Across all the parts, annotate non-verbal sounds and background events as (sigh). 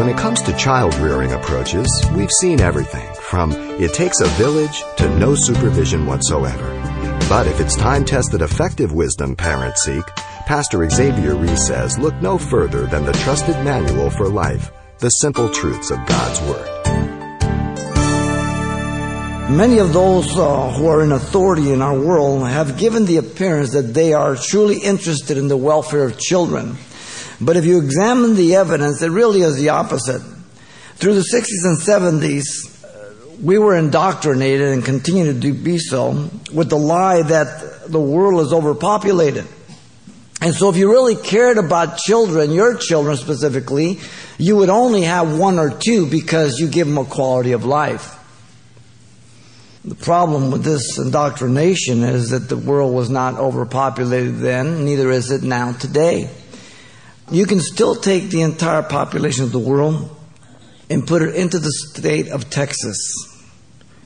When it comes to child rearing approaches, we've seen everything from it takes a village to no supervision whatsoever. But if it's time tested effective wisdom parents seek, Pastor Xavier Reese says look no further than the trusted manual for life, the simple truths of God's Word. Many of those uh, who are in authority in our world have given the appearance that they are truly interested in the welfare of children. But if you examine the evidence, it really is the opposite. Through the 60s and 70s, uh, we were indoctrinated and continue to be so with the lie that the world is overpopulated. And so if you really cared about children, your children specifically, you would only have one or two because you give them a quality of life. The problem with this indoctrination is that the world was not overpopulated then, neither is it now today. You can still take the entire population of the world and put it into the state of Texas.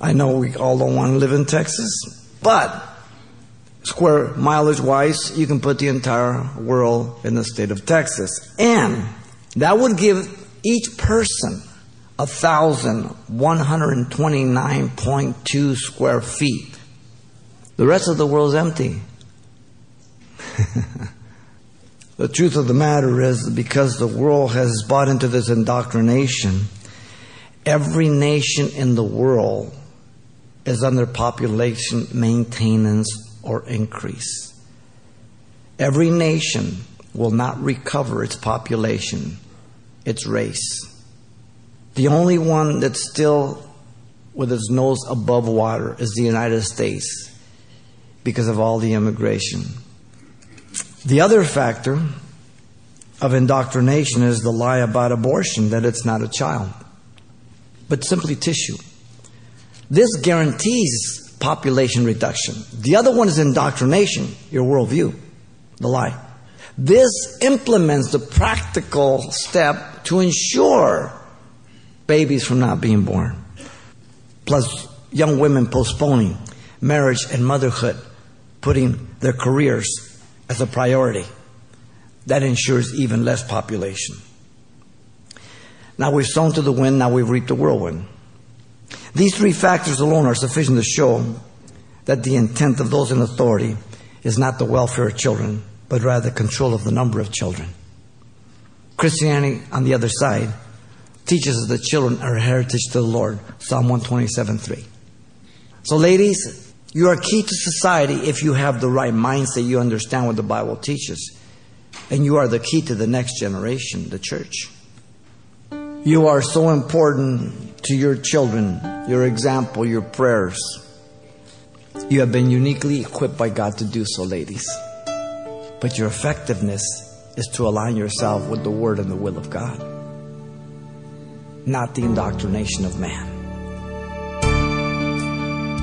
I know we all don't want to live in Texas, but square mileage wise, you can put the entire world in the state of Texas. And that would give each person 1,129.2 square feet. The rest of the world is empty. (laughs) the truth of the matter is because the world has bought into this indoctrination, every nation in the world is under population maintenance or increase. Every nation will not recover its population, its race. The only one that's still with its nose above water is the United States because of all the immigration. The other factor of indoctrination is the lie about abortion that it's not a child, but simply tissue. This guarantees population reduction. The other one is indoctrination, your worldview, the lie. This implements the practical step to ensure babies from not being born. Plus, young women postponing marriage and motherhood, putting their careers as a priority. That ensures even less population. Now we've sown to the wind, now we've reaped the whirlwind. These three factors alone are sufficient to show that the intent of those in authority is not the welfare of children, but rather control of the number of children. Christianity, on the other side, teaches us that children are a heritage to the Lord. Psalm 127 3. So, ladies, you are key to society if you have the right mindset, you understand what the Bible teaches. And you are the key to the next generation, the church. You are so important to your children, your example, your prayers. You have been uniquely equipped by God to do so, ladies. But your effectiveness is to align yourself with the Word and the will of God not the indoctrination of man.